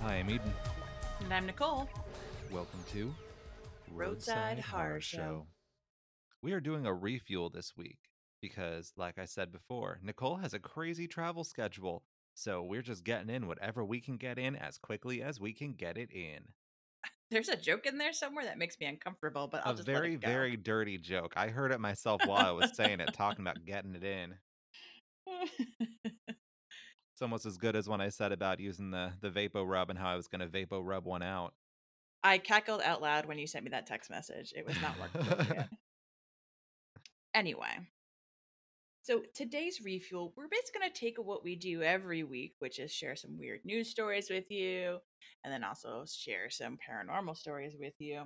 Hi, I'm Eden. And I'm Nicole. Welcome to Roadside Horror Show. We are doing a refuel this week because, like I said before, Nicole has a crazy travel schedule. So we're just getting in whatever we can get in as quickly as we can get it in. There's a joke in there somewhere that makes me uncomfortable, but I'll a just very, let it go. very dirty joke. I heard it myself while I was saying it, talking about getting it in. It's almost as good as when I said about using the the VapoRub and how I was going to VapoRub one out. I cackled out loud when you sent me that text message. It was not working. anyway, so today's refuel, we're basically going to take what we do every week, which is share some weird news stories with you, and then also share some paranormal stories with you,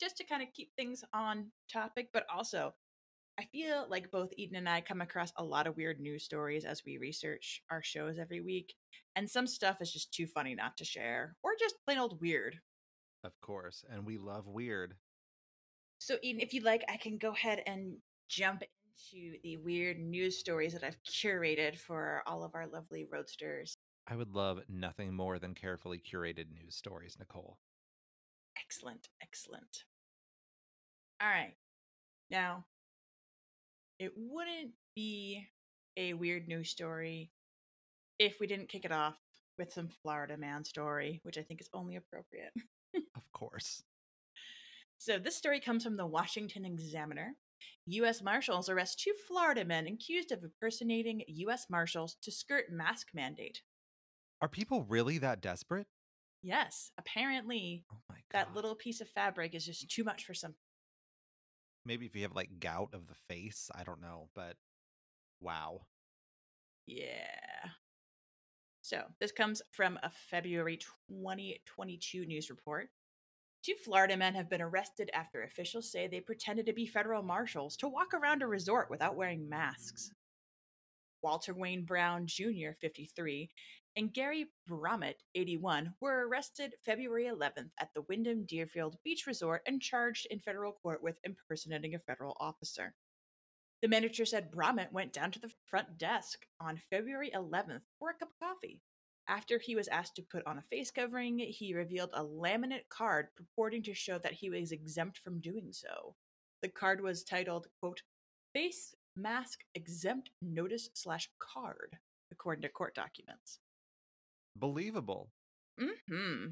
just to kind of keep things on topic, but also. I feel like both Eden and I come across a lot of weird news stories as we research our shows every week, and some stuff is just too funny not to share, or just plain old weird. Of course, and we love weird. So, Eden, if you'd like, I can go ahead and jump into the weird news stories that I've curated for all of our lovely roadsters. I would love nothing more than carefully curated news stories, Nicole. Excellent, excellent. All right. Now, it wouldn't be a weird news story if we didn't kick it off with some Florida man story, which I think is only appropriate. Of course. So, this story comes from the Washington Examiner. U.S. Marshals arrest two Florida men accused of impersonating U.S. Marshals to skirt mask mandate. Are people really that desperate? Yes, apparently Oh my god. that little piece of fabric is just too much for some. Maybe if you have like gout of the face, I don't know, but wow. Yeah. So, this comes from a February 2022 news report. Two Florida men have been arrested after officials say they pretended to be federal marshals to walk around a resort without wearing masks. Walter Wayne Brown Jr., 53, and Gary Brummett, 81, were arrested February 11th at the Wyndham Deerfield Beach Resort and charged in federal court with impersonating a federal officer. The manager said Brummett went down to the front desk on February 11th for a cup of coffee. After he was asked to put on a face covering, he revealed a laminate card purporting to show that he was exempt from doing so. The card was titled, quote, Face Mask Exempt Notice slash Card, according to court documents. Believable. Mm-hmm.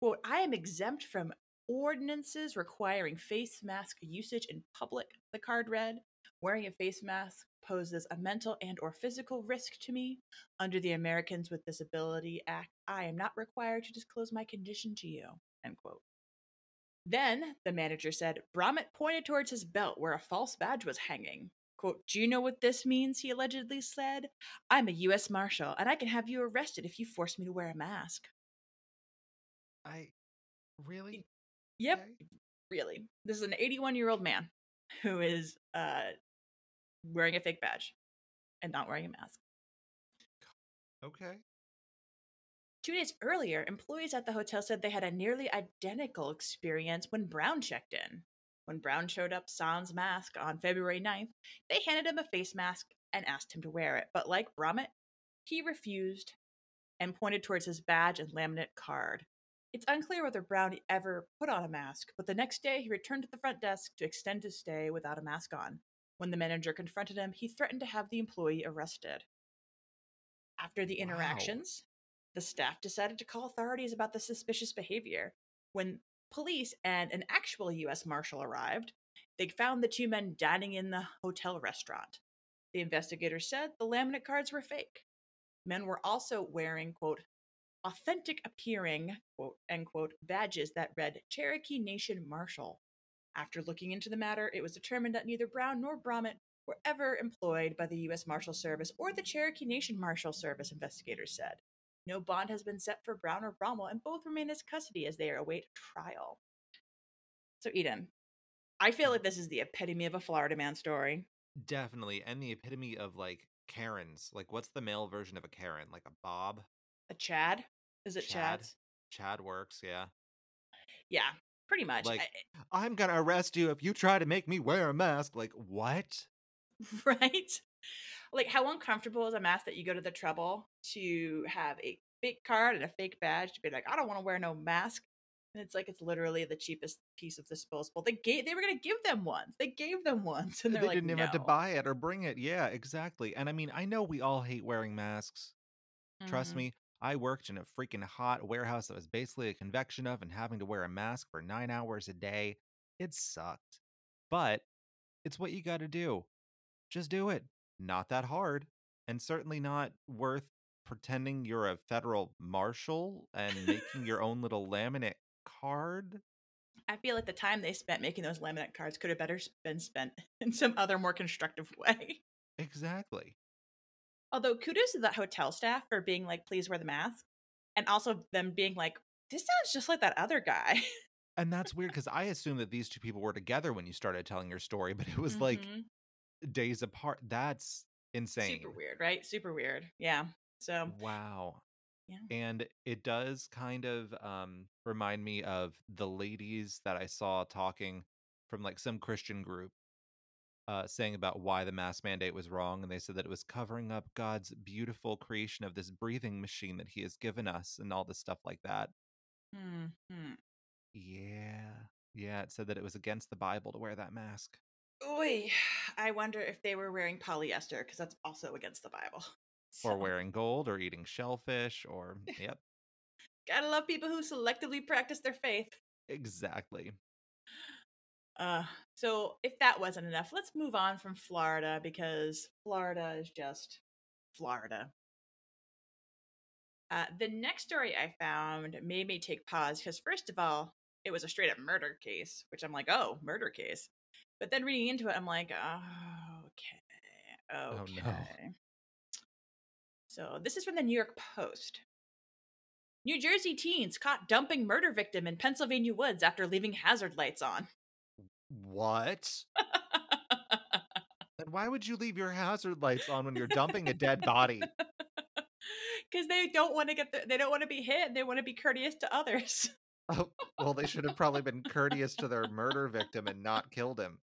Quote, I am exempt from ordinances requiring face mask usage in public, the card read. Wearing a face mask poses a mental and or physical risk to me. Under the Americans with Disability Act, I am not required to disclose my condition to you. End quote. Then, the manager said, Brummett pointed towards his belt where a false badge was hanging. Quote, Do you know what this means? He allegedly said. I'm a U.S. Marshal, and I can have you arrested if you force me to wear a mask. I really Yep, Okay. really. This is an 81 year old man who is uh, wearing a fake badge and not wearing a mask. Okay. Two days earlier, employees at the hotel said they had a nearly identical experience when Brown checked in. When Brown showed up sans mask on February 9th, they handed him a face mask and asked him to wear it. But like Brummett, he refused and pointed towards his badge and laminate card. It's unclear whether Brown ever put on a mask, but the next day he returned to the front desk to extend his stay without a mask on. When the manager confronted him, he threatened to have the employee arrested. After the Wow. interactions, the staff decided to call authorities about the suspicious behavior. When police and an actual U.S. Marshal arrived, they found the two men dining in the hotel restaurant. The investigators said the laminate cards were fake. Men were also wearing, quote, authentic appearing, quote, end quote, badges that read Cherokee Nation Marshal. After looking into the matter, it was determined that neither Brown nor Brummett were ever employed by the U.S. Marshal Service or the Cherokee Nation Marshal Service, investigators said. No bond has been set for Brown or Bromwell, and both remain in custody as they await trial. So, Eden, I feel like this is the epitome of a Florida man story. Definitely. And the epitome of like Karens. Like what's the male version of a Karen? Like a Bob? A Chad? Is it Chad? Chad's? Chad works, yeah. Yeah, pretty much. Like I- eh I'm gonna arrest you if you try to make me wear a mask. Like what? right? Like, how uncomfortable is a mask that you go to the trouble to have a fake card and a fake badge to be like, I don't want to wear no mask. And it's like it's literally the cheapest piece of disposable. They gave they were gonna give them ones. They gave them ones, and they like, didn't even have to buy it or bring it. Yeah, exactly. And I mean, I know we all hate wearing masks. Trust Mhm. me, I worked in a freaking hot warehouse that was basically a convection oven, and having to wear a mask for nine hours a day. It sucked. But it's what you got to do. Just do it. Not that hard. And certainly not worth pretending you're a federal marshal and making your own little laminate card. I feel like the time they spent making those laminate cards could have better been spent in some other more constructive way. Exactly. Although kudos to the hotel staff for being like, please wear the mask. And also them being like, this sounds just like that other guy. And that's weird because I assumed that these two people were together when you started telling your story, but it was like Mhm. Days apart. That's insane. super weird, right? Super weird. Yeah. So Wow. Yeah. And it does kind of um remind me of the ladies that I saw talking from like some Christian group uh saying about why the mask mandate was wrong and they said that it was covering up God's beautiful creation of this breathing machine that he has given us and all this stuff like that. hmm, hmm. Yeah. Yeah, it said that it was against the Bible to wear that mask. Oy, I wonder if they were wearing polyester because that's also against the Bible. Or wearing gold or eating shellfish or yep, gotta love people who selectively practice their faith. exactly. Uh, so if that wasn't enough, let's move on from Florida because Florida is just Florida. Uh, the next story I found made me take pause because, first of all, it was a straight up murder case, which I'm like, oh, murder case. But then reading into it, I'm like, oh, okay, Oh, okay. no. So this is from the New York Post. New Jersey teens caught dumping murder victim in Pennsylvania woods after leaving hazard lights on. What? Then why would you leave your hazard lights on when you're dumping a dead body? because they don't want to get the, they don't want to be hit they want to be courteous to others Oh, well, they should have probably been courteous to their murder victim and not killed him.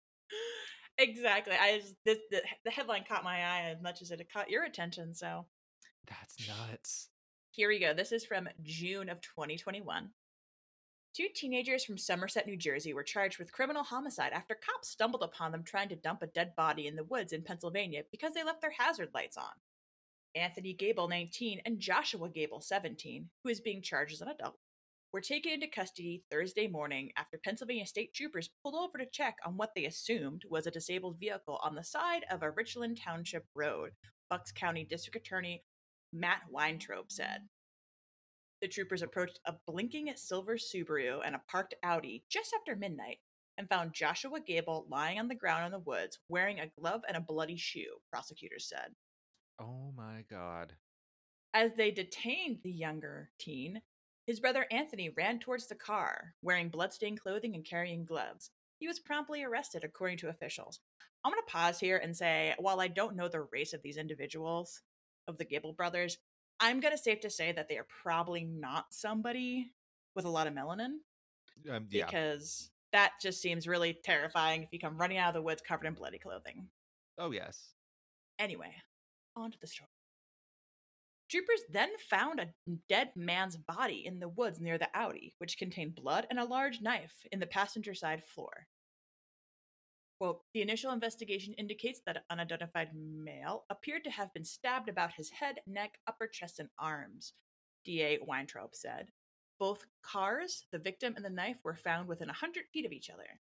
Exactly i just this the, the headline caught my eye as much as it caught your attention so That's nuts. here we go this is from june of 2021 Two teenagers from Somerset, New Jersey were charged with criminal homicide after cops stumbled upon them trying to dump a dead body in the woods in Pennsylvania because they left their hazard lights on. Anthony Gable, 19, and Joshua Gable, 17, who is being charged as an adult, were taken into custody Thursday morning after Pennsylvania state troopers pulled over to check on what they assumed was a disabled vehicle on the side of a Richland Township road, Bucks County District Attorney Matt Weintraub said. The troopers approached a blinking silver Subaru and a parked Audi just after midnight and found Joshua Gable lying on the ground in the woods wearing a glove and a bloody shoe, prosecutors said. Oh my god. As they detained the younger teen, his brother Anthony ran towards the car, wearing bloodstained clothing and carrying gloves. He was promptly arrested, according to officials. I'm going to pause here and say, while I don't know the race of these individuals, of the Gable brothers, I'm going to safe to say that they are probably not somebody with a lot of melanin Um, yeah. because that just seems really terrifying if you come running out of the woods covered in bloody clothing. Oh yes. Anyway, on to the story. Troopers then found a dead man's body in the woods near the Audi, which contained blood and a large knife in the passenger side floor. Quote, the initial investigation indicates that an unidentified male appeared to have been stabbed about his head, neck, upper chest, and arms, DA Weintraub said. Both cars, the victim and the knife, were found within 100 feet of each other.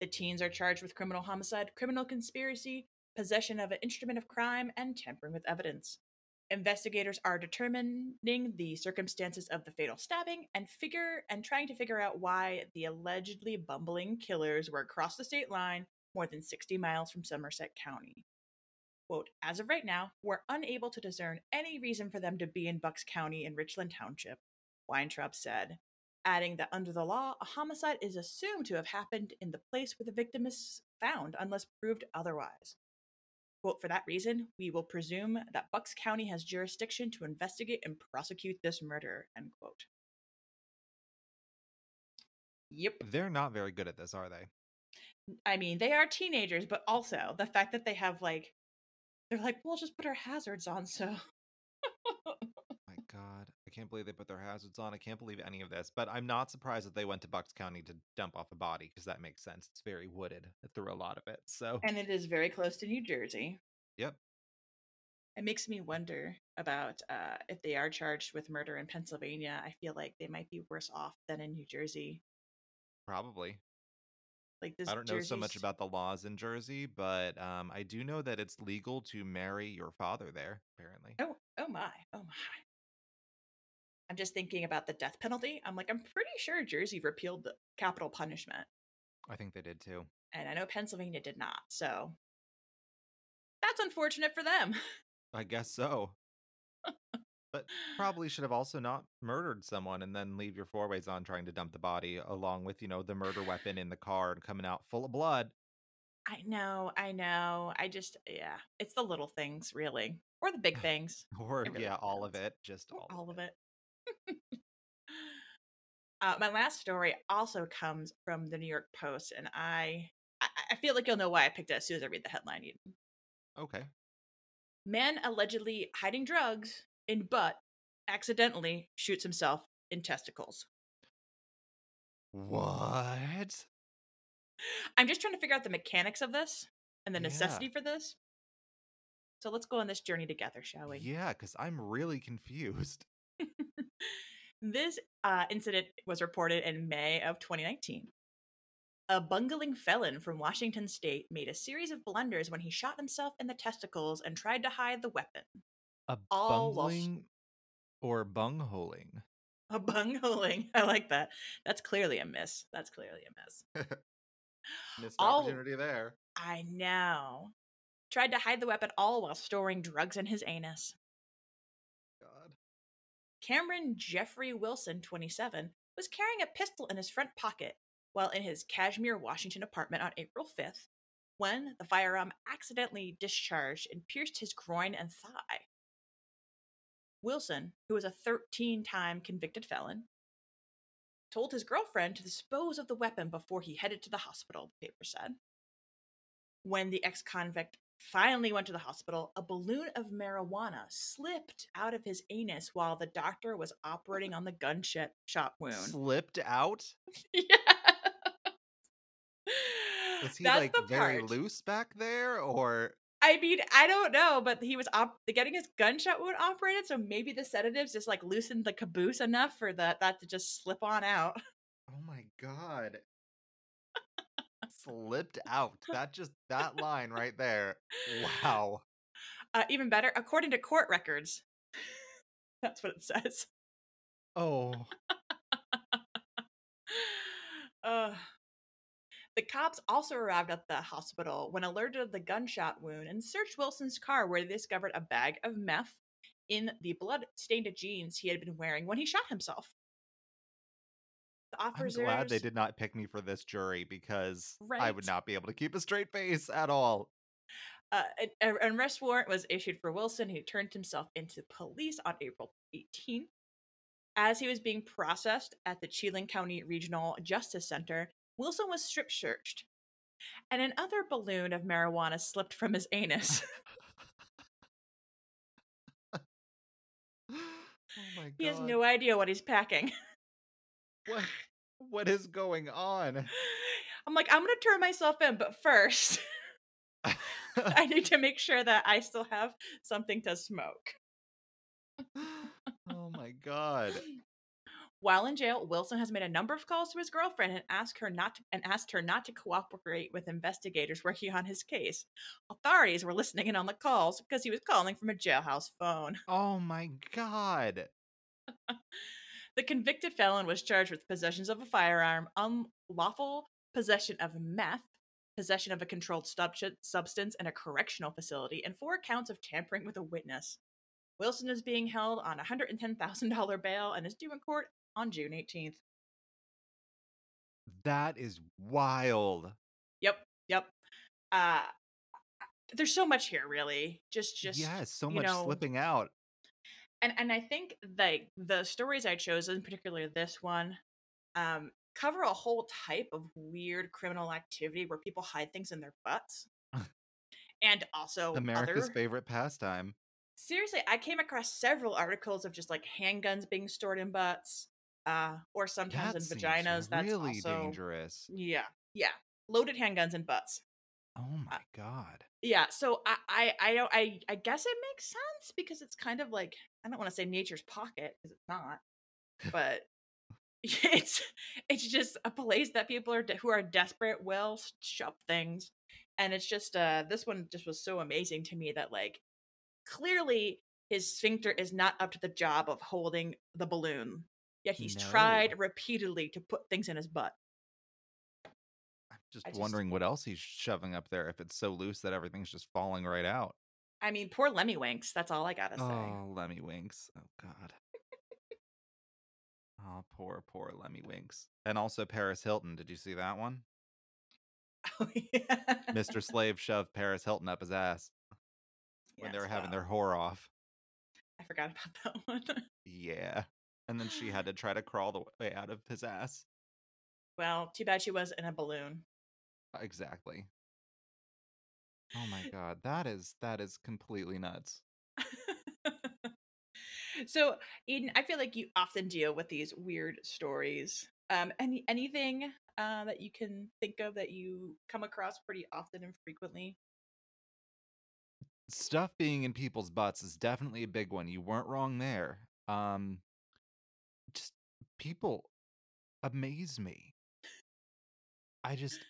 The teens are charged with criminal homicide, criminal conspiracy, possession of an instrument of crime, and tampering with evidence. Investigators are determining the circumstances of the fatal stabbing and figure and trying to figure out why the allegedly bumbling killers were across the state line more than 60 miles from Somerset County. Quote, as of right now, we're unable to discern any reason for them to be in Bucks County in Richland Township, Weintraub said, adding that under the law, a homicide is assumed to have happened in the place where the victim is found unless proved otherwise. Quote, for that reason, we will presume that Bucks County has jurisdiction to investigate and prosecute this murder, end quote. Yep. They're not very good at this, are they? I mean, they are teenagers, but also the fact that they have like, they're like, we'll just put our hazards on, so. Can't believe they put their hazards on. I can't believe any of this. But I'm not surprised that they went to Bucks County to dump off a body because that makes sense. It's very wooded through a lot of it. So, And it is very close to New Jersey. yep. It makes me wonder about uh, if they are charged with murder in Pennsylvania. I feel like they might be worse off than in New Jersey. Probably. Like this, I don't know so much about the laws in Jersey, but um, I do know that it's legal to marry your father there, apparently. Oh, oh my, oh my. I'm just thinking about the death penalty. I'm like, I'm pretty sure Jersey repealed the capital punishment, I think they did too. and I know Pennsylvania did not. So that's unfortunate for them. I guess so. but probably should have also not murdered someone and then leave your four ways on trying to dump the body along with, you know, the murder weapon in the car and coming out full of blood. I know, I know. I just, yeah, it's the little things, really, or the big things, Or really yeah, all of it. Just all, all of it. uh, my last story also comes from the New York Post, and I, I, I feel like you'll know why I picked it as soon as I read the headline. Eden. Okay. Man allegedly hiding drugs in butt accidentally shoots himself in testicles. What? I'm just trying to figure out the mechanics of this and the Yeah. necessity for this. So let's go on this journey together, shall we? Yeah, because I'm really confused. This uh, incident was reported in May of 2019. A bungling felon from Washington state made a series of blunders when he shot himself in the testicles and tried to hide the weapon. A All bungling or bungholing? A bungholing. I like that. That's clearly a miss. That's clearly a miss. Missed All- opportunity there. I know. Tried to hide the weapon all while storing drugs in his anus. Cameron Jeffrey Wilson, 27, was carrying a pistol in his front pocket while in his Cashmere, Washington apartment on April 5th when the firearm accidentally discharged and pierced his groin and thigh. Wilson, who was a 13 time convicted felon, told his girlfriend to dispose of the weapon before he headed to the hospital, the paper said. When the ex convict finally went to the hospital, a balloon of marijuana slipped out of his anus while the doctor was operating on the gunshot shot wound. Slipped out? yeah. Was he That's like very part. loose back there or I mean, I don't know, but he was op- getting his gunshot wound operated, so maybe the sedatives just like loosened the caboose enough for that that to just slip on out. Oh my god. Slipped out. That just that line right there. Wow. Uh, even better, according to court records, that's what it says. Oh. Uh, the cops also arrived at the hospital when alerted of the gunshot wound and searched Wilson's car, where they discovered a bag of meth in the blood stained jeans he had been wearing when he shot himself. The I'm glad they did not pick me for this jury because I would not be able to keep a straight face at all. Uh, an, an arrest warrant was issued for Wilson, who turned himself into police on April 18th. As he was being processed at the Chelan County Regional Justice Center, Wilson was strip searched, and another balloon of marijuana slipped from his anus. oh my god. he has no idea what he's packing. What what is going on? I'm like, I'm gonna turn myself in, but first, I need to make sure that I still have something to smoke. oh my god. While in jail, Wilson has made a number of calls to his girlfriend and asked her not to, and asked her not to cooperate with investigators working on his case. Authorities were listening in on the calls because he was calling from a jailhouse phone. Oh my god. The convicted felon was charged with possessions of a firearm, unlawful possession of meth, possession of a controlled subst- substance in a correctional facility, and four counts of tampering with a witness. Wilson is being held on a $110,000 bail and is due in court on June 18th. That is wild. Yep, yep. Uh there's so much here really. Just just yes, so much know, slipping out. And and I think like the stories I chose, in particular this one, um, cover a whole type of weird criminal activity where people hide things in their butts, and also America's other favorite pastime. seriously, I came across several articles of just like handguns being stored in butts, uh, or sometimes That in vaginas. That's really also dangerous. yeah, yeah, loaded handguns in butts. Oh Uh, my god. Yeah, so I, I, I don't, I, I guess it makes sense because it's kind of like I don't want to say nature's pocket because it's not, but it's it's just a place that people are de- who are desperate will shove things, and it's just uh this one just was so amazing to me that like clearly his sphincter is not up to the job of holding the balloon. Yet he's No. tried repeatedly to put things in his butt. Just just- wondering what else he's shoving up there if it's so loose that everything's just falling right out. I mean, poor Lemmiwinks. That's all I gotta say. Oh, Lemmiwinks. Oh god. oh, poor, poor Lemmiwinks. And also Paris Hilton. Did you see that one? Oh, yeah. Mr. Slave shoved Paris Hilton up his ass when they were having wow. their whore off. I forgot about that one. Yeah. And then she had to try to crawl the way out of his ass. well, too bad she was in a balloon. Exactly. Oh my god, that is that is completely nuts. so, Eden, I feel like you often deal with these weird stories. Um, any anything uh, that you can think of that you come across pretty often and frequently? Stuff being in people's butts is definitely a big one. You weren't wrong there. Um just people amaze me. I just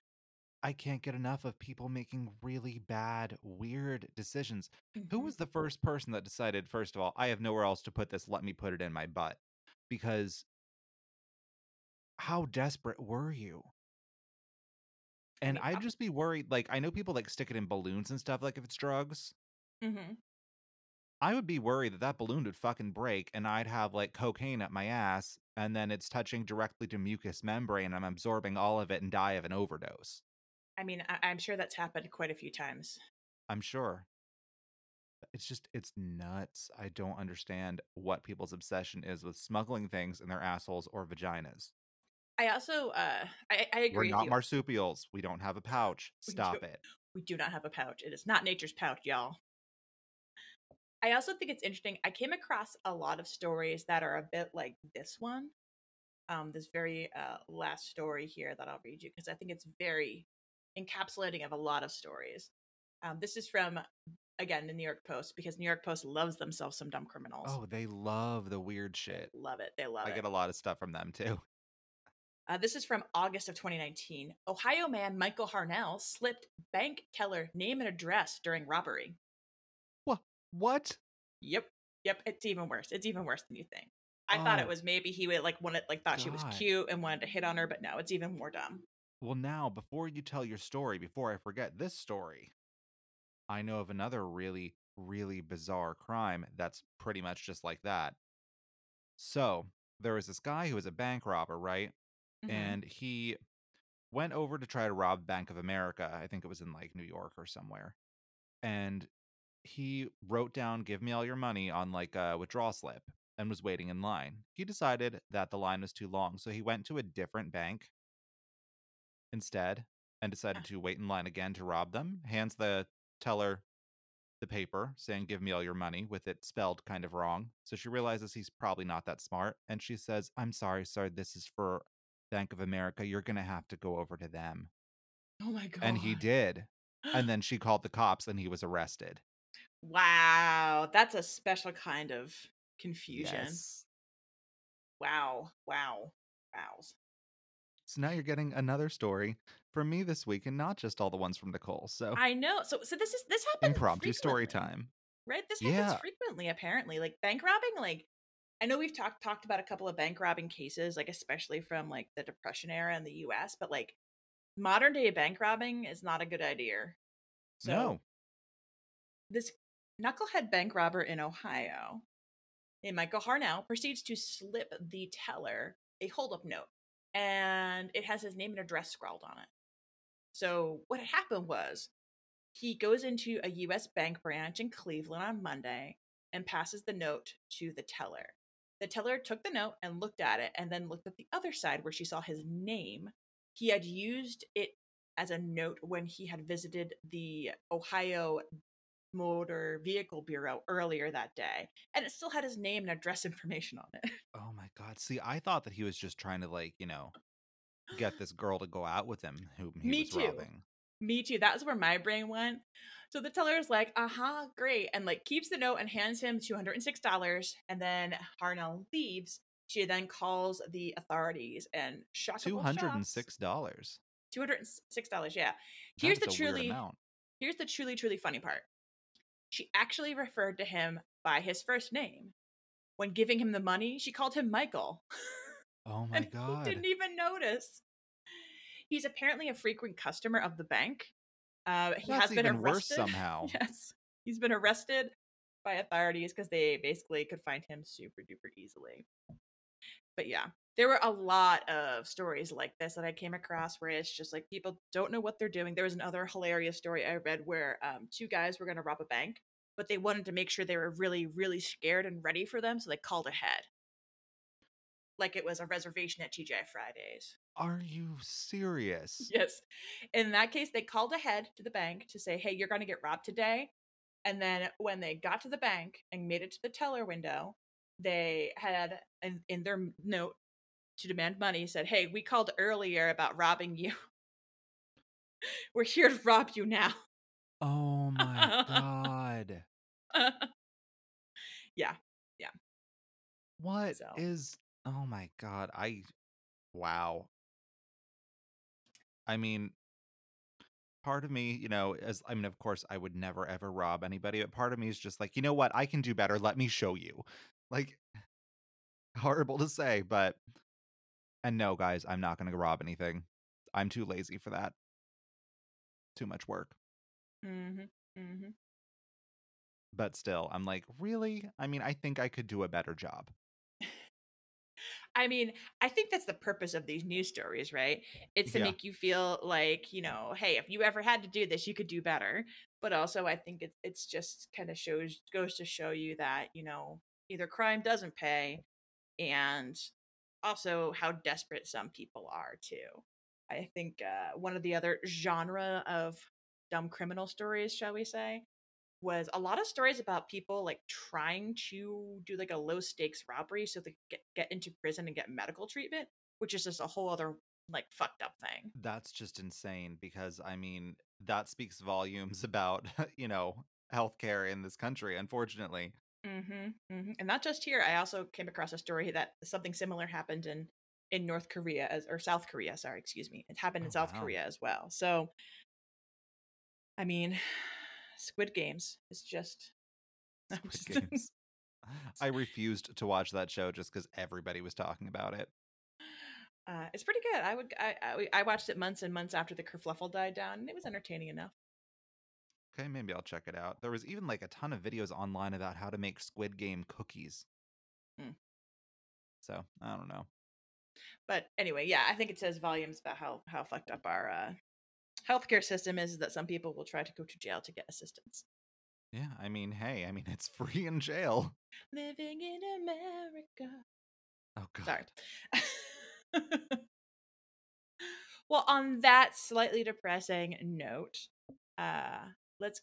I can't get enough of people making really bad, weird decisions. Who Mhm. was the first person that decided, first of all, I have nowhere else to put this, let me put it in my butt? Because how desperate were you? And mean, I'd just be worried. Like, I know people like stick it in balloons and stuff, like if it's drugs. Mhm. I would be worried that that balloon would fucking break and I'd have like cocaine up my ass and then it's touching directly to mucous membrane and I'm absorbing all of it and die of an overdose. I mean, I- I'm sure that's happened quite a few times. I'm sure. It's just, it's nuts. I don't understand what people's obsession is with smuggling things in their assholes or vaginas. I also, uh, I, I agree We're not marsupials. We don't have a pouch. We Stop do- it. we do not have a pouch. It is not nature's pouch, y'all. I also think it's interesting. I came across a lot of stories that are a bit like this one. Um, this very uh, last story here that I'll read you because I think it's very encapsulating of a lot of stories. Um, this is from again the New York Post because New York Post loves themselves some dumb criminals. Oh, they love the weird shit. love it. They love I it. I get a lot of stuff from them too. Uh, this is from August of 2019. Ohio man Michael Harnell slipped bank teller name and address during robbery. What? What? Yep. Yep. It's even worse. It's even worse than you think. I thought it Oh. was maybe he would like wanted like thought she was cute and wanted to hit on her, but no, it's even more dumb. Well, now, before you tell your story, before I forget this story, I know of another really, really bizarre crime that's pretty much just like that. So, there was this guy who was a bank robber, right? Mhm. And he went over to try to rob Bank of America. I think it was in like New York or somewhere. And he wrote down, Give me all your money on like a withdrawal slip and was waiting in line. He decided that the line was too long. So he went to a different bank instead and decided uh-huh. to wait in line again to rob them. Hands the teller the paper saying, Give me all your money, with it spelled kind of wrong. So she realizes he's probably not that smart. And she says, I'm sorry, sir. This is for Bank of America. You're going to have to go over to them. oh my god. And he did. And then she called the cops and he was arrested. wow, that's a special kind of confusion. Yes. Wow. Wow. Wows. So now you're getting another story from me this week and not just all the ones from Nicole. So I know. So so this is this happens impromptu story time. Right? This happens Yeah. frequently apparently. Like bank robbing like I know we've talked talked about a couple of bank robbing cases like especially from like the depression era in the US, but like modern day bank robbing is not a good idea. So no. this knucklehead bank robber in Ohio named Michael Harnell proceeds to slip the teller a holdup note, and it has his name and address scrawled on it. So what had happened was he goes into a U.S. bank branch in Cleveland on Monday and passes the note to the teller. The teller took the note and looked at it, and then looked at the other side where she saw his name. He had used it as a note when he had visited the Ohio Motor Vehicle Bureau earlier that day, and it still had his name and address information on it. Oh my god. See, I thought that he was just trying to like, you know, get this girl to go out with him whom he Me was too. robbing. Me too. That was where my brain went. So the teller is like, uh huh, great. And like keeps the note and hands him $206. And then Harnell leaves. She then calls the authorities and shockable Two hundred and shocks- six dollars. $206, yeah. Here's the truly here's the truly, truly funny part. She actually referred to him by his first name. When giving him the money, she called him Michael. Oh my and god. he didn't even notice. He's apparently a frequent customer of the bank. Uh, he That's has been arrested somehow. Yes, he's been arrested by authorities because they basically could find him super duper easily. But yeah, there were a lot of stories like this that I came across where it's just like people don't know what they're doing. There was another hilarious story I read where um, two guys were going to rob a bank, but they wanted to make sure they were really, really scared and ready for them, so they called ahead. Like it was a reservation at TGI Fridays. Are you serious? Yes. In that case, they called ahead to the bank to say, hey, you're going to get robbed today. And then when they got to the bank and made it to the teller window, they had in, in their note to demand money said, hey, we called earlier about robbing you. We're here to rob you now. Oh my god. yeah. What So. is? Oh my god. I wow. I mean part of me, you know, as I mean of course I would never ever rob anybody, but part of me is just like, "You know what? I can do better. Let me show you." Like horrible to say, but and no guys, I'm not going to rob anything. I'm too lazy for that. Too much work. hmm hmm But still, I'm like, "Really? I mean, I think I could do a better job." I mean, I think that's the purpose of these news stories, right? It's to Yeah. make you feel like, you know, hey, if you ever had to do this, you could do better. But also, I think it's it's just kind of shows goes to show you that you know either crime doesn't pay, and also how desperate some people are too. I think uh, one of the other genre of dumb criminal stories, shall we say, was a lot of stories about people like trying to do like a low stakes robbery so they get, get into prison and get medical treatment, which is just a whole other like fucked up thing. That's just insane because I mean, that speaks volumes about, you know, healthcare in this country, unfortunately. Hmm hmm And not just here. I also came across a story that something similar happened in in North Korea as or South Korea. Sorry, excuse me. It happened in Oh, South wow. Korea as well. So, I mean, Squid Games is just Squid Games. I refused to watch that show just because everybody was talking about it. Uh, it's pretty good. I would. I, I I watched it months and months after the kerfluffle died down, and it was entertaining enough. Okay, maybe I'll check it out. There was even like a ton of videos online about how to make Squid Game cookies. Hmm. So I don't know. But anyway, yeah, I think it says volumes about how how fucked up our uh, healthcare system is. Is that some people will try to go to jail to get assistance. Yeah, I mean, hey, I mean, it's free in jail. Living in America. Oh god. Sorry. well, on that slightly depressing note, uh, let's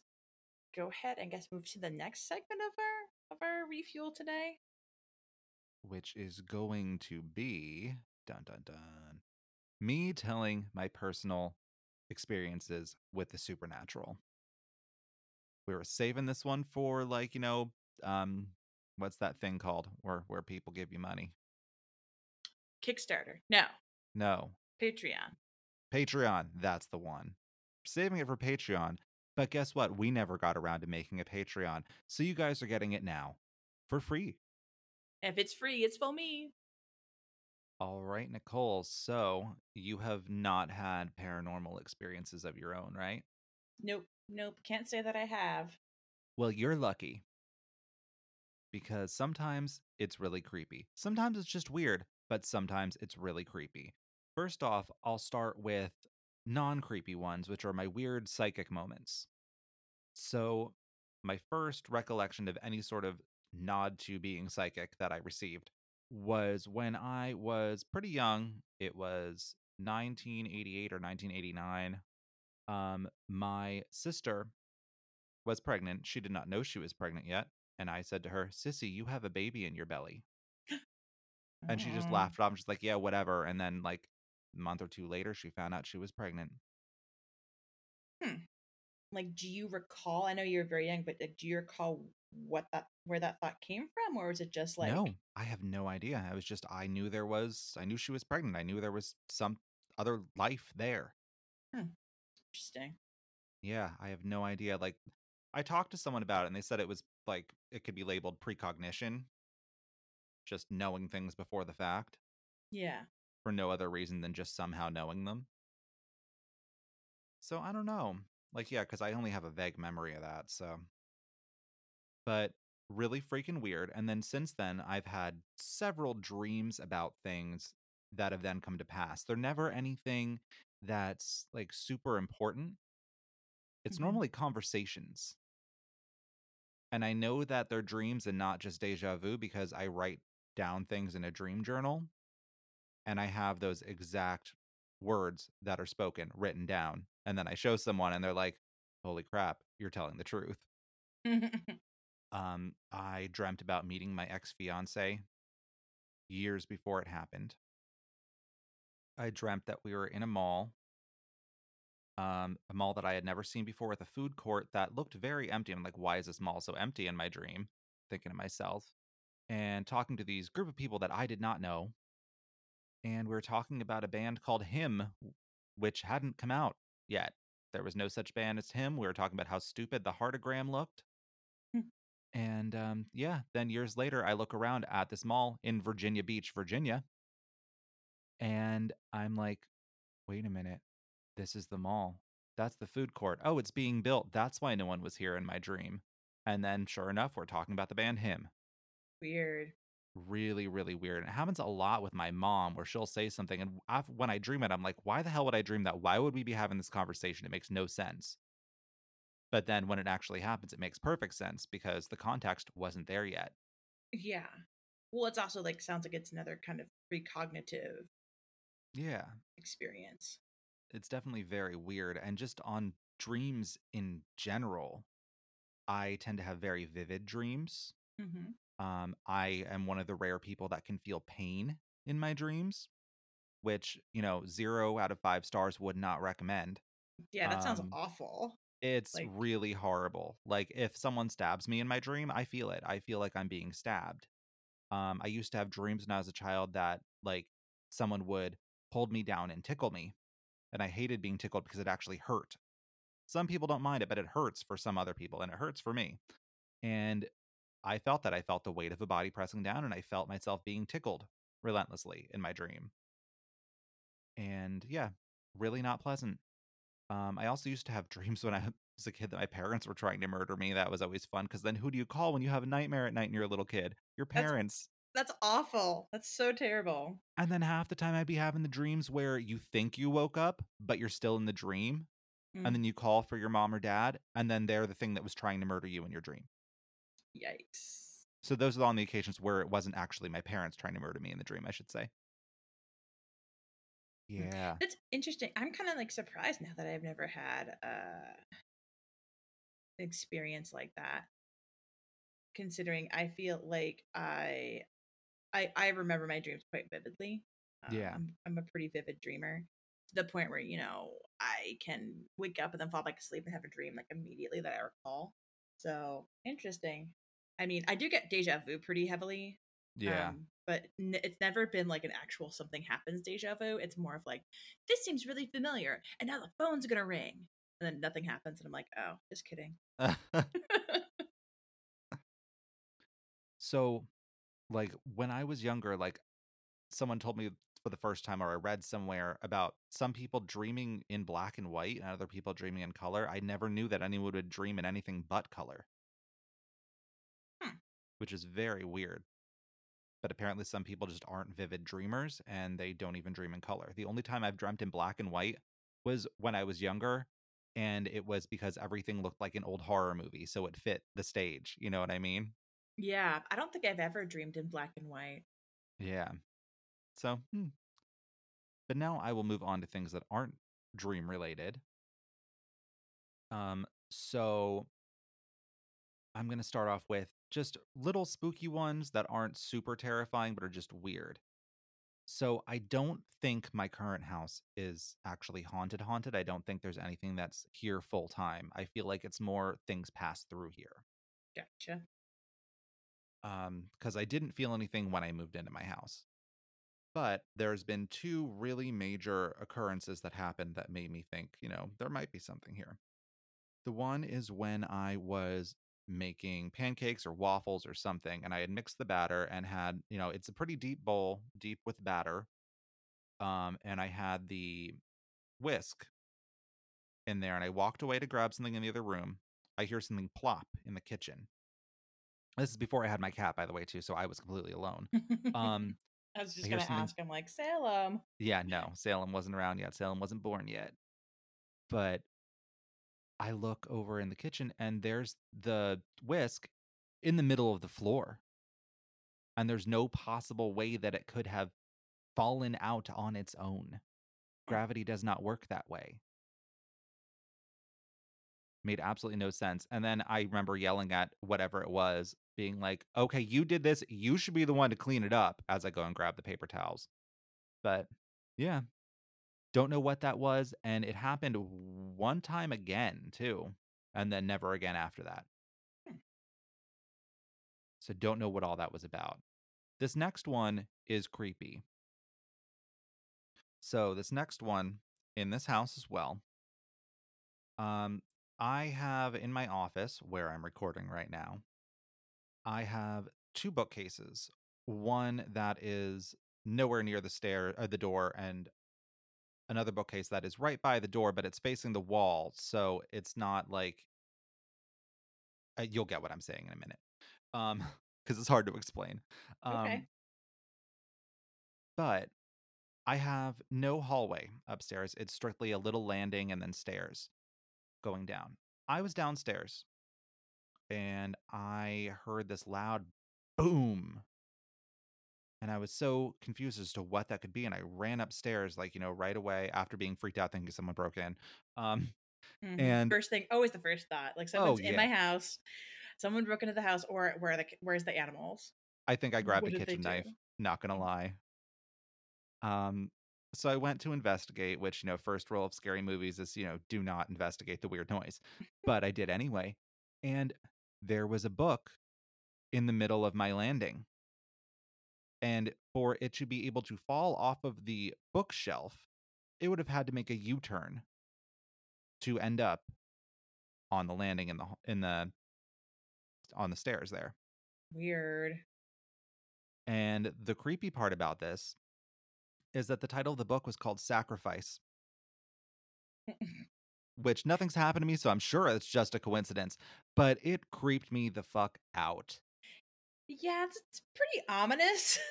go ahead and guess move to the next segment of our of our refuel today. Which is going to be dun dun dun. Me telling my personal experiences with the supernatural. We were saving this one for like, you know, um, what's that thing called where where people give you money? Kickstarter. No. No. Patreon. Patreon, that's the one. Saving it for Patreon. But guess what? We never got around to making a Patreon. So you guys are getting it now for free. If it's free, it's for me. All right, Nicole. So you have not had paranormal experiences of your own, right? Nope. Nope. Can't say that I have. Well, you're lucky. Because sometimes it's really creepy. Sometimes it's just weird, but sometimes it's really creepy. First off, I'll start with non creepy ones, which are my weird psychic moments. So, my first recollection of any sort of nod to being psychic that I received was when I was pretty young. It was 1988 or 1989. Um, my sister was pregnant. She did not know she was pregnant yet. And I said to her, Sissy, you have a baby in your belly. And she just Mm. laughed it off. She's like, yeah, whatever. And then, like, a month or two later, she found out she was pregnant. Hmm. Like, do you recall? I know you're very young, but like, do you recall what that where that thought came from, or was it just like, no, I have no idea. I was just, I knew there was, I knew she was pregnant. I knew there was some other life there. interesting? Yeah, I have no idea. Like, I talked to someone about it and they said it was like, it could be labeled precognition, just knowing things before the fact Yeah. For no other reason than just somehow knowing them. So I don't know. Like, yeah, because I only have a vague memory of that. So, but really freaking weird. And then since then, I've had several dreams about things that have then come to pass. They're never anything that's like super important. It's Mhm. normally conversations. And I know that they're dreams and not just deja vu because I write down things in a dream journal and I have those exact words that are spoken written down. And then I show someone and they're like, holy crap, you're telling the truth. Um, I dreamt about meeting my ex fiance years before it happened. I dreamt that we were in a mall, um, a mall that I had never seen before with a food court that looked very empty. I'm like, why is this mall so empty in my dream? Thinking to myself and talking to these group of people that I did not know. And we were talking about a band called Him, which hadn't come out yet. There was no such band as Him. We were talking about how stupid the heartagram looked. Hmm. And um, yeah, then years later, I look around at this mall in Virginia Beach, Virginia, and I'm like, wait a minute, this is the mall. That's the food court. Oh, it's being built. That's why no one was here in my dream. And then, sure enough, we're talking about the band Him. Weird. Really, really weird. And it happens a lot with my mom where she'll say something. And af- when I dream it, I'm like, why the hell would I dream that? Why would we be having this conversation? It makes no sense. But then when it actually happens, it makes perfect sense because the context wasn't there yet. Yeah. Well, it's also like sounds like it's another kind of precognitive Yeah. experience. it's definitely very weird and just on dreams in general i tend to have very vivid dreams Mm-hmm. Um i am one of the rare people that can feel pain in my dreams which you know 0 out of 5 stars would not recommend. Yeah, that sounds Um, awful. it's Like- really horrible. Like if someone stabs me in my dream i feel it. I feel like i'm being stabbed. Um i used to have dreams when i was a child that like someone would hold me down and tickle me and i hated being tickled because it actually hurt. Some people don't mind it but it hurts for some other people and it hurts for me. And i felt that i felt the weight of a body pressing down and i felt myself being tickled relentlessly in my dream and yeah really not pleasant um, I also used to have dreams when I was a kid that my parents were trying to murder me. That was always fun because then who do you call when you have a nightmare at night and you're a little kid? Your That's- parents. That's awful. That's so terrible. And then half the time I'd be having the dreams where you think you woke up, but you're still in the dream. Mm. And then you call for your mom or dad, and then they're the thing that was trying to murder you in your dream. Yikes. So those are on the occasions where it wasn't actually my parents trying to murder me in the dream, I should say. Yeah. That's interesting. I'm kind of like surprised now that I've never had uh an experience like that. Considering I feel like I I I remember my dreams quite vividly. Uh, Yeah. I'm I'm a pretty vivid dreamer to the point where, you know, I can wake up and then fall back asleep and have a dream like immediately that I recall. So, interesting. I mean, I do get deja vu pretty heavily. Yeah. Um, but n- it's never been like an actual something happens deja vu. It's more of like, this seems really familiar. And now the phone's going to ring. And then nothing happens. And I'm like, oh, just kidding. so like when i was younger like someone told me for the first time or i read somewhere about some people dreaming in black and white and other people dreaming in color i never knew that anyone would dream in anything but color. Which is very weird but apparently some people just aren't vivid dreamers and they don't even dream in color the only time i've dreamt in black and white was when i was younger and it was because everything looked like an old horror movie so it fit the stage you know what i mean yeah. I don't think I've ever dreamed in black and white. Yeah. So, hmm. but now I will move on to things that aren't dream related. Um, so I'm going to start off with just little spooky ones that aren't super terrifying, but are just weird. So I don't think my current house is actually haunted haunted. I don't think there's anything that's here full time. I feel like it's more things pass through here. Gotcha. Um cuz I didn't feel anything when I moved into my house. But there's been two really major occurrences that happened that made me think, you know, there might be something here. The one is when I was making pancakes or waffles or something and I had mixed the batter and had, you know, it's a pretty deep bowl, deep with batter. Um and I had the whisk in there and I walked away to grab something in the other room. I hear something plop in the kitchen. This is before I had my cat by the way too, so I was completely alone. Um I was just I gonna something ask. I'm like Salem. yeah, no, Salem wasn't around yet. Salem wasn't born yet. But I look over in the kitchen and there's the whisk in the middle of the floor. And there's no possible way that it could have fallen out on its own. Gravity does not work that way. Made absolutely no sense. And then I remember yelling at whatever it was, being like, okay, you did this. You should be the one to clean it up as I go and grab the paper towels. But yeah, don't know what that was. And it happened one time again, too. And then never again after that. Hmm. So don't know what all that was about. This next one is creepy. So this next one in this house as well. Um, I have in my office where I'm recording right now, I have two bookcases. One that is nowhere near the stair, uh, the door, and another bookcase that is right by the door, but it's facing the wall, so it's not like. Uh, you'll get what I'm saying in a minute, um, because it's hard to explain. Um, Okay. but I have no hallway upstairs. It's strictly a little landing and then stairs going down. I was downstairs and I heard this loud boom. And I was so confused as to what that could be. And I ran upstairs, like, you know, right away after being freaked out thinking someone broke in. Um, Mhm. and First thing, always the first thought. Like oh, someone's in my house. Someone broke into the house, or where are the where's the animals? I think I grabbed a What they kitchen knife, not gonna Mm. lie. Um, so I went to investigate, which, you know, first rule of scary movies is, you know, do not investigate the weird noise. But I did anyway. And there was a book in the middle of my landing. And for it to be able to fall off of the bookshelf, it would have had to make a U-turn to end up on the landing in the in the on the stairs there. Weird. And the creepy part about this is that the title of the book was called Sacrifice, which nothing's happened to me, so I'm sure it's just a coincidence, but it creeped me the fuck out. Yeah, it's, it's pretty ominous.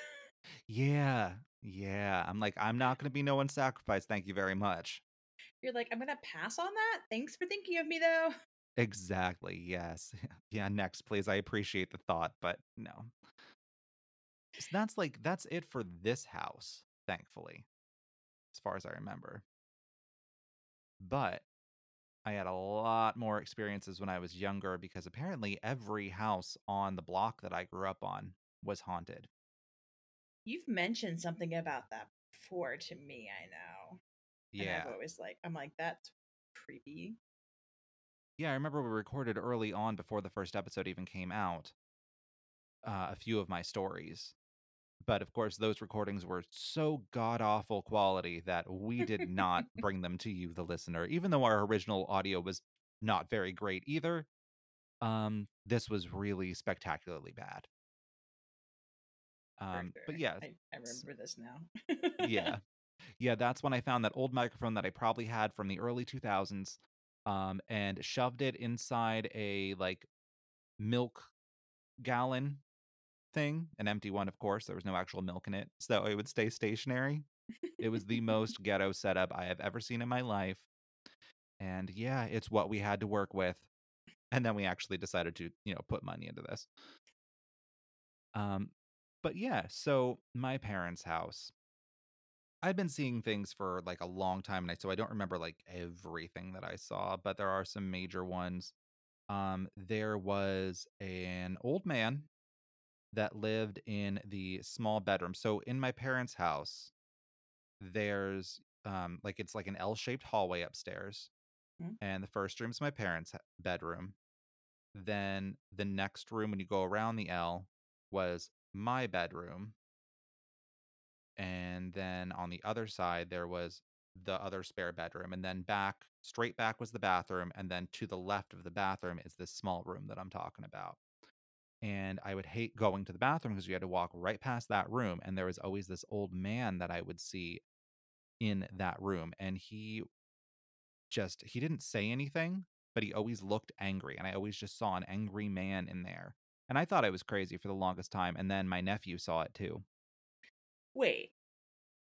Yeah. Yeah. I'm like, I'm not going to be no one's sacrifice. Thank you very much. You're like, I'm gonna pass on that. Thanks for thinking of me, though. Exactly. Yes. Yeah. Next, please. I appreciate the thought, but no. So that's like, that's it for this house, thankfully, as far as I remember. But I had a lot more experiences when I was younger because apparently every house on the block that I grew up on was haunted. You've mentioned something about that before to me. I know, and Yeah. I've always like, I'm like, that's creepy. Yeah. I remember we recorded early on before the first episode even came out uh, a few of my stories. But of course, those recordings were so god awful quality that we did not bring them to you, the listener, even though our original audio was not very great either. Um, this was really spectacularly bad. Um, sure. but yeah, I remember this now. yeah, yeah, that's when I found that old microphone that I probably had from the early 2000s um, and shoved it inside a like milk gallon thing, an empty one, of course. There was no actual milk in it, so it would stay stationary. It was the most ghetto setup I have ever seen in my life. And yeah, it's what we had to work with. And then we actually decided to, you know, put money into this. Um, but yeah, so my parents' house. I've been seeing things for like a long time, and I so I don't remember like everything that I saw, but there are some major ones. um, there was an old man that lived in the small bedroom. So in my parents' house, there's um like it's like an L-shaped hallway upstairs, Mm. and the first room's my parents' bedroom. Then the next room when you go around the L was my bedroom. And then on the other side there was the other spare bedroom and then back straight back was the bathroom and then to the left of the bathroom is this small room that I'm talking about. And I would hate going to the bathroom because you had to walk right past that room and there was always this old man that I would see in that room and he just he didn't say anything, but he always looked angry and I always just saw an angry man in there. And I thought I was crazy for the longest time and then my nephew saw it too. Wait,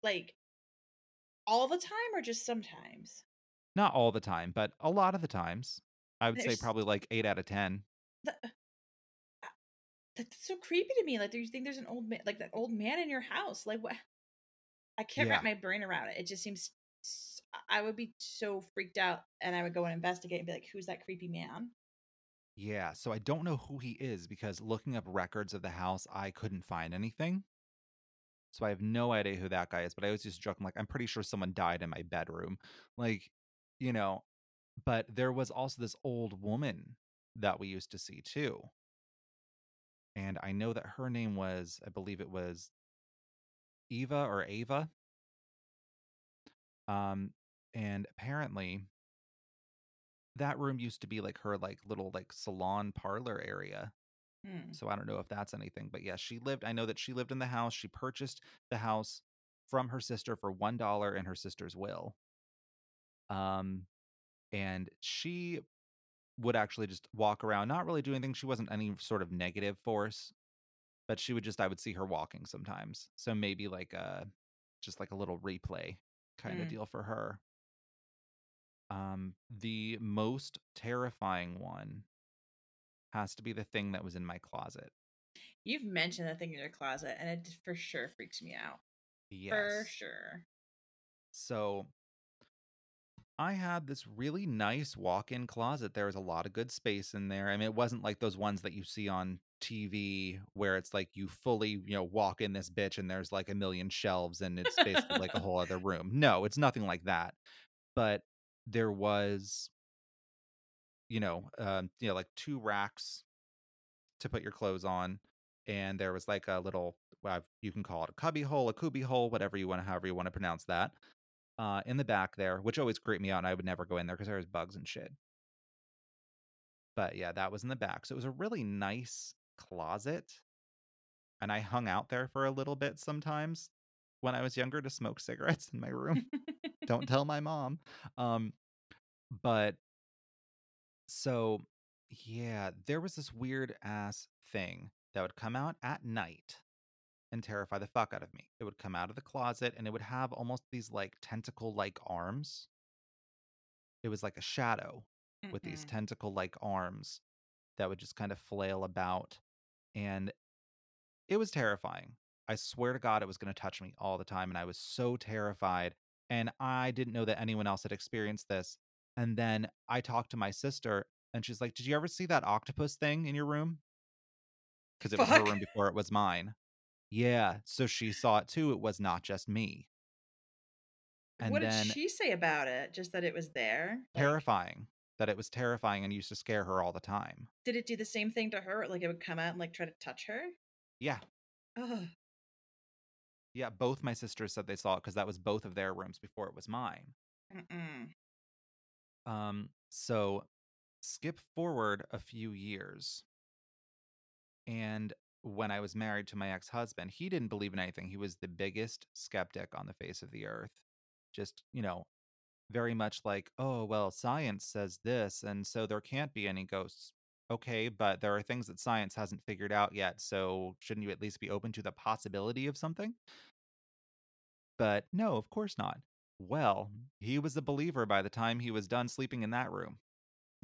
like all the time or just sometimes? Not all the time, but a lot of the times. I would say probably like 8 out of 10. the, uh, that's so creepy to me. Like, do you think there's an old man, like that old man in your house? Like, what? I can't Yeah. wrap my brain around it. It just seems. I would be so freaked out, and I would go and investigate and be like, "Who's that creepy man?" Yeah, so I don't know who he is because looking up records of the house, I couldn't find anything. So I have no idea who that guy is, but I was just joking like I'm pretty sure someone died in my bedroom. Like, you know, but there was also this old woman that we used to see too. And I know that her name was I believe it was Eva or Ava. Um and apparently that room used to be like her like little like salon parlor area Hmm. So I don't know if that's anything, but yeah, she lived. I know that she lived in the house. She purchased the house from her sister for one dollar in her sister's will. Um, and she would actually just walk around, not really do anything. She wasn't any sort of negative force, but she would just. I would see her walking sometimes. So maybe like a, just like a little replay kind of Mm. deal for her. Um, the most terrifying one has to be the thing that was in my closet. You've mentioned that thing in your closet, and it for sure freaks me out. Yes. For sure. So I had this really nice walk-in closet. There was a lot of good space in there. I mean, it wasn't like those ones that you see on TV where it's like you fully, you know, walk in this bitch and there's like a million shelves and it's basically like a whole other room. No, it's nothing like that. But there was, you know, um, you know, like two racks to put your clothes on, and there was like a little, well, you can call it a cubby hole, a cubby hole, whatever you want to, however you want to pronounce that uh, in the back there, which always creeped me out, and I would never go in there because there was bugs and shit. But yeah, that was in the back. So it was a really nice closet, and I hung out there for a little bit sometimes when I was younger to smoke cigarettes in my room. Don't tell my mom. Um, but so yeah, there was this weird ass thing that would come out at night and terrify the fuck out of me. It would come out of the closet and it would have almost these like tentacle like arms. It was like a shadow with these tentacle like arms that would just kind of flail about. And it was terrifying. I swear to God, it was going to touch me all the time. And I was so terrified. And I didn't know that anyone else had experienced this. And then I talked to my sister and she's like, Did you ever see that octopus thing in your room? Because it was her room before it was mine. Yeah. So she saw it too. It was not just me. And what did she say about it? Just that it was there. Like, terrifying that it was terrifying and used to scare her all the time. did it do the same thing to her? Like it would come out and like try to touch her? Yeah. Oh, Yeah. Both my sisters said they saw it because that was both of their rooms before it was mine. mm-mm. Um, so skip forward a few years. And when I was married to my ex husband, he didn't believe in anything. He was the biggest skeptic on the face of the earth. Just, you know, very much like, oh, well, science says this, and so there can't be any ghosts. Okay, but there are things that science hasn't figured out yet. So shouldn't you at least be open to the possibility of something? But no, of course not. Well, he was a believer by the time he was done sleeping in that room.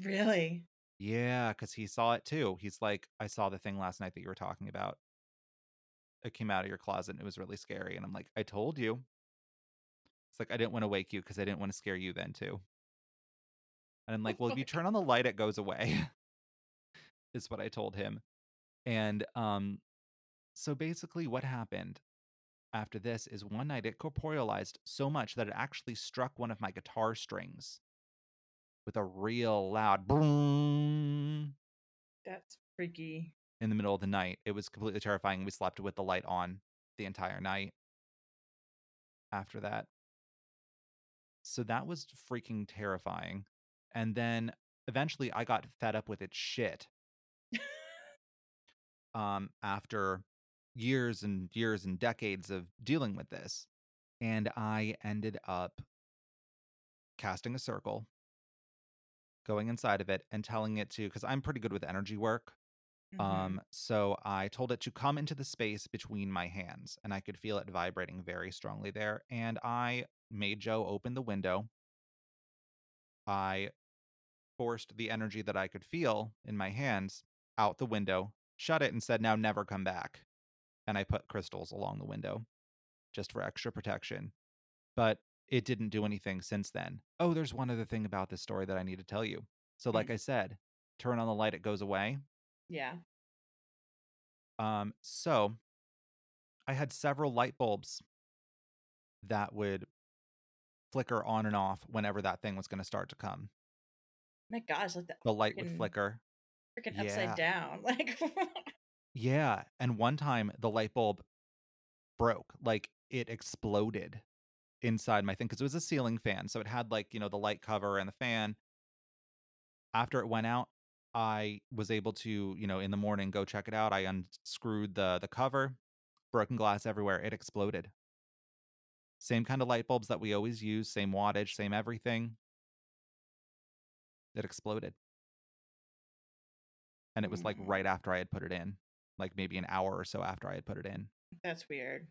really? Yeah, because he saw it too. He's like, I saw the thing last night that you were talking about. It came out of your closet and it was really scary. And I'm like, I told you. It's like, I didn't want to wake you because I didn't want to scare you then too. And I'm like, well, if you turn on the light, it goes away. is what I told him. And um so basically what happened after this is one night it corporealized so much that it actually struck one of my guitar strings with a real loud boom That's freaky. in the middle of the night. It was completely terrifying. We slept with the light on the entire night after that. So that was freaking terrifying. And then eventually I got fed up with its shit. um after years and years and decades of dealing with this. And I ended up casting a circle, going inside of it and telling it to cuz I'm pretty good with energy work. Mhm. Um, so I told it to come into the space between my hands, and I could feel it vibrating very strongly there. And I made Joe open the window. I forced the energy that I could feel in my hands out the window, shut it, and said, Now never come back. And I put crystals along the window just for extra protection. But it didn't do anything since then. Oh, there's one other thing about this story that I need to tell you. So, like Mm. I said, turn on the light, it goes away. yeah. Um, so I had several light bulbs that would flicker on and off whenever that thing was going to start to come. My gosh, like the The light would flicker. freaking Yeah. upside down. Like Yeah. And one time the light bulb broke, like it exploded inside my thing because it was a ceiling fan. So it had like, you know, the light cover and the fan. After it went out, I was able to, you know, in the morning go check it out. I unscrewed the the cover, broken glass everywhere. It exploded. Same kind of light bulbs that we always use, same wattage, same everything. It exploded. And it was like right mm. after I had put it in, like maybe an hour or so after I had put it in. that's weird.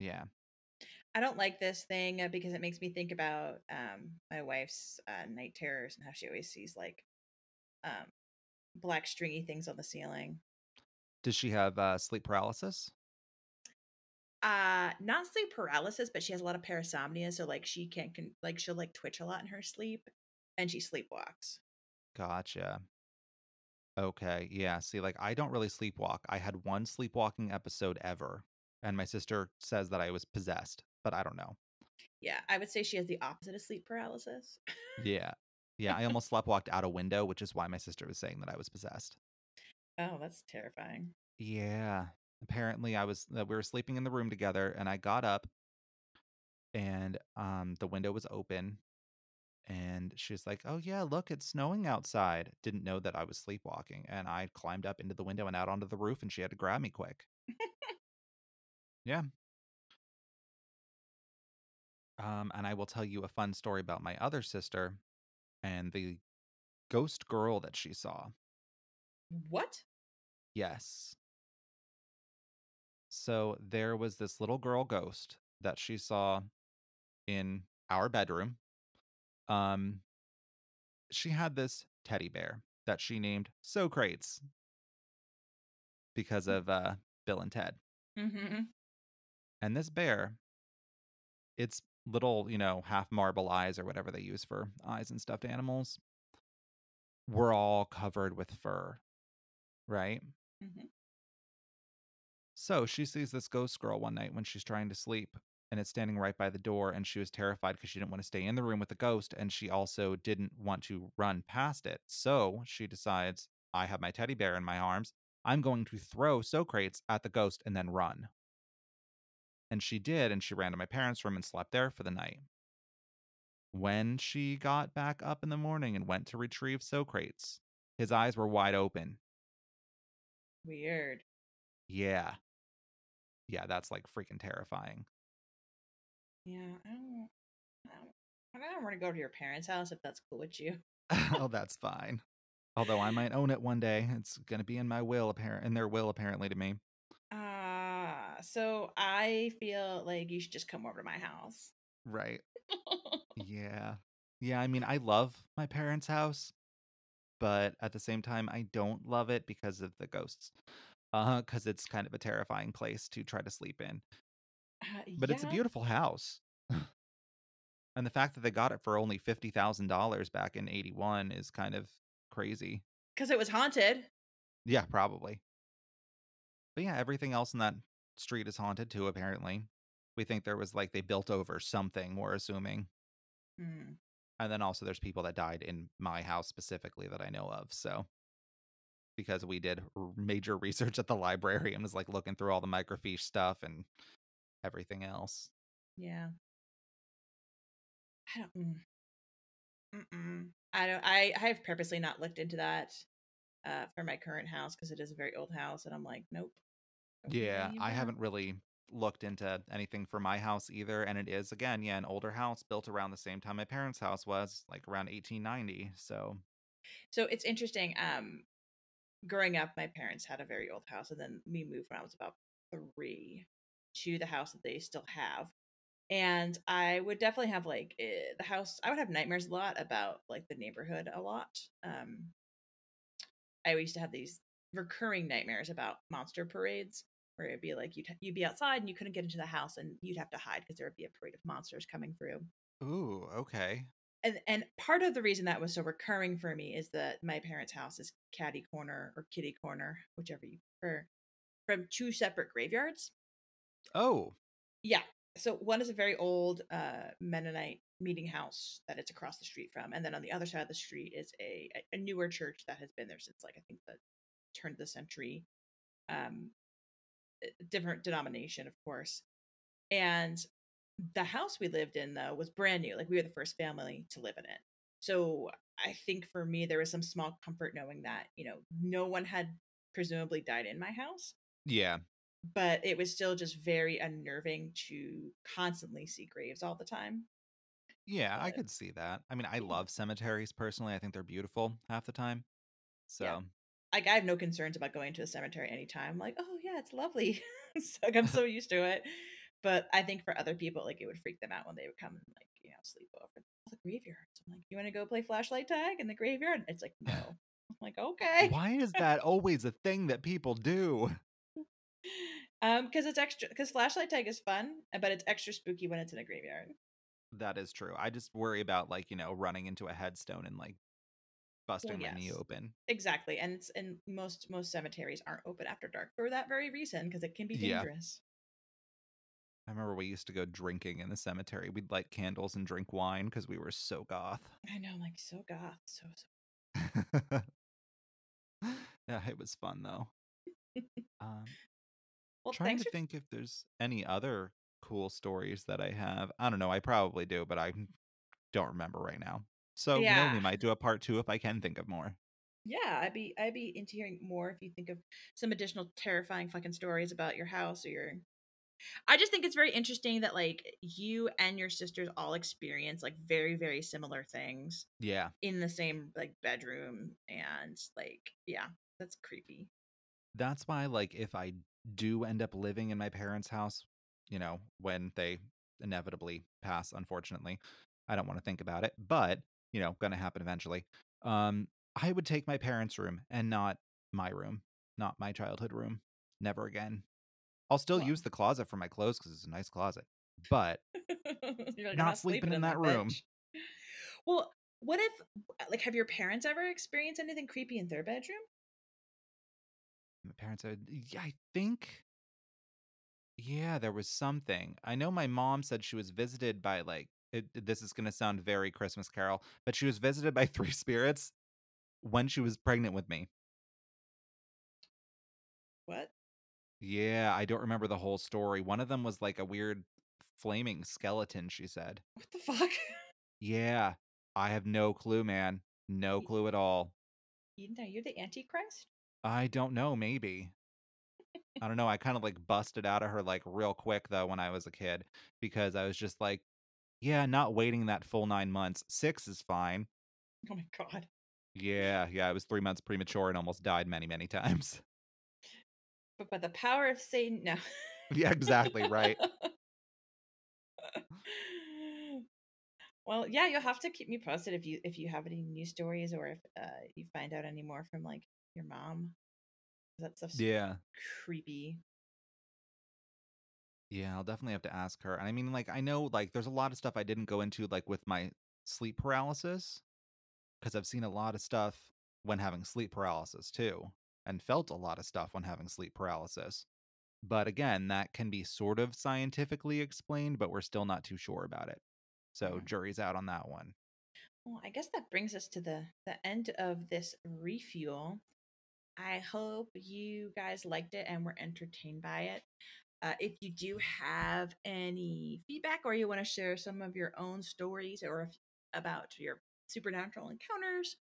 Yeah. I don't like this thing uh, because it makes me think about um, my wife's uh, night terrors and how she always sees like um, black stringy things on the ceiling. Does she have uh, sleep paralysis? Uh, not sleep paralysis, but she has a lot of parasomnia, so like she can't con- like she'll like twitch a lot in her sleep, and she sleepwalks. Gotcha. Okay. Yeah. See, like I don't really sleepwalk. I had one sleepwalking episode ever, and my sister says that I was possessed, but I don't know. Yeah, I would say she has the opposite of sleep paralysis. Yeah. Yeah. I almost sleptwalked out a window, which is why my sister was saying that I was possessed. Oh, that's terrifying. Yeah. Apparently, I was. Uh, we were sleeping in the room together, and I got up, and um, the window was open, and she's like, "Oh yeah, look, it's snowing outside." Didn't know that I was sleepwalking, and I climbed up into the window and out onto the roof, and she had to grab me quick. yeah. Um, and I will tell you a fun story about my other sister and the ghost girl that she saw. What? Yes. So there was this little girl ghost that she saw in our bedroom. Um she had this teddy bear that she named Socrates because of uh Bill and Ted. Mm-hmm. And this bear, its little, you know, half marble eyes or whatever they use for eyes and stuffed animals, were all covered with fur. Right? Mm-hmm. So she sees this ghost girl one night when she's trying to sleep, and it's standing right by the door. And she was terrified because she didn't want to stay in the room with the ghost, and she also didn't want to run past it. So she decides, I have my teddy bear in my arms. I'm going to throw Socrates at the ghost and then run. And she did, and she ran to my parents' room and slept there for the night. When she got back up in the morning and went to retrieve Socrates, his eyes were wide open. Weird. Yeah. Yeah, that's like freaking terrifying. Yeah, I don't. I don't, I don't want to go to your parents' house if that's cool with you. oh, that's fine. Although I might own it one day. It's going to be in my will apparent in their will apparently to me. So I feel like you should just come over to my house. Right. Yeah. Yeah, I mean, I love my parents' house, but at the same time I don't love it because of the ghosts. Uh, cuz it's kind of a terrifying place to try to sleep in. Uh, But it's a beautiful house. and the fact that they got it for only $50,000 back in 81 is kind of crazy. Because it was haunted. Yeah, probably. But yeah, everything else in that street is haunted too, apparently. We think there was like they built over something, we're assuming. Hmm. And then also there's people that died in my house specifically that I know of. So because we did r- major research at the library and was like looking through all the microfiche stuff and everything else. Yeah. I don't. Mm. Mm-mm. I don't. I I have purposely not looked into that uh, for my current house because it is a very old house, and I'm like, nope. Yeah, I haven't really looked into anything for my house either. And it is, again, yeah, an older house built around the same time my parents' house was, like around 1890. So, So it's interesting. Um, growing up, my parents had a very old house, and then we moved when I was about three to the house that they still have. And I would definitely have like eh, the house. I would have nightmares a lot about like the neighborhood a lot. Um, I used to have these recurring nightmares about monster parades, where it'd be like you'd you'd be outside and you couldn't get into the house, and you'd have to hide because there would be a parade of monsters coming through. ooh, okay. and and part of the reason that was so recurring for me is that my parents' house is caddy corner or kitty corner, whichever you prefer, from two separate graveyards. Oh, Yeah. So one is a very old uh, Mennonite meeting house that it's across the street from, and then on the other side of the street is a a newer church that has been there since like I think the turn of the century. Um, different denomination, of course, and the house we lived in though was brand new. Like we were the first family to live in it. So I think for me there was some small comfort knowing that you know no one had presumably died in my house yeah. but it was still just very unnerving to constantly see graves all the time. Yeah, I could see that. I mean, I love cemeteries personally. I think they're beautiful half the time. yeah. Like I have no concerns about going to a cemetery anytime. I'm like, oh yeah, it's lovely. it's like I'm so used to it. But I think for other people, like it would freak them out when they would come and like, you know, sleep over the graveyards. I'm like, you want to go play flashlight tag in the graveyard? It's like, no. I'm like, okay. why is that always a thing that people do? um, because it's extra because flashlight tag is fun, but it's extra spooky when it's in a graveyard. That is true. I just worry about like, you know, running into a headstone and like Well, busting my knee open. Exactly. And it's and most most cemeteries aren't open after dark for that very reason, because it can be Yeah. dangerous. I remember we used to go drinking in the cemetery. We'd light candles and drink wine because we were so goth. I know, I'm like so goth, so so yeah, it was fun though. Um, well trying to for think if there's any other cool stories that I have. I don't know. I probably do, but I don't remember right now. So, you know, we might do a part two if I can think of more. Yeah, I'd be I'd be into hearing more if you think of some additional terrifying fucking stories about your house or your I just think it's very interesting that like you and your sisters all experience like very, very similar things Yeah. in the same like bedroom and like yeah, that's creepy. That's why, like, if I do end up living in my parents' house, you know, when they inevitably pass, unfortunately, I don't want to think about it, but, you know, gonna happen eventually. Um, I would take my parents' room and not my room, not my childhood room. Never again. I'll still Well, use the closet for my clothes because it's a nice closet, but like, not not sleeping in that that room. bitch. Well, what if like have your parents ever experienced anything creepy in their bedroom? My parents said, yeah, I think, yeah, there was something. I know my mom said she was visited by like, it, this is going to sound very Christmas Carol, but she was visited by three spirits when she was pregnant with me. What? Yeah, I don't remember the whole story. One of them was like a weird flaming skeleton, she said. What the fuck? Yeah, I have no clue, man. No clue at all. You know, you're the Antichrist? I don't know, maybe. I don't know. I kind of like busted out of her like real quick though when I was a kid because I was just like, yeah, not waiting that full nine months. Six is fine. Oh my god. Yeah, yeah, I was three months premature and almost died many, many times. But by the power of Satan, no. yeah, exactly right. well, yeah, you'll have to keep me posted if you if you have any new stories or if uh, you find out any more from like your mom. That stuff's Yeah, creepy. Yeah, I'll definitely have to ask her. And I mean, like, I know like there's a lot of stuff I didn't go into like with my sleep paralysis because I've seen a lot of stuff when having sleep paralysis too, and felt a lot of stuff when having sleep paralysis. But again, that can be sort of scientifically explained, but we're still not too sure about it. So Mm. jury's out on that one. Well, I guess that brings us to the the end of this refuel. I hope you guys liked it and were entertained by it. Uh, if you do have any feedback or you want to share some of your own stories or if, about your supernatural encounters,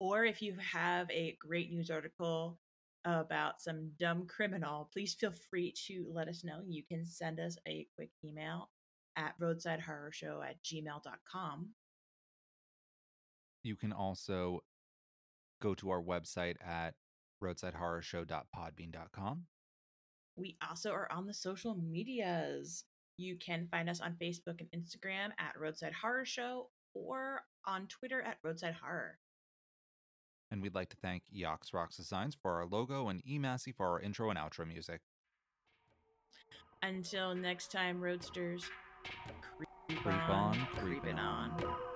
or if you have a great news article about some dumb criminal, please feel free to let us know. You can send us a quick email at roadsidehorrorshow at gmail.com. You can also go to our website at roadsidehorrorshow.podbean.com. We also are on the social medias. You can find us on Facebook and Instagram at Roadside Horror Show or on Twitter at Roadside Horror. And we'd like to thank Yox Rocks Designs for our logo and eMassey for our intro and outro music. Until next time, Roadsters, creep, Creep on, creeping creeping on. on.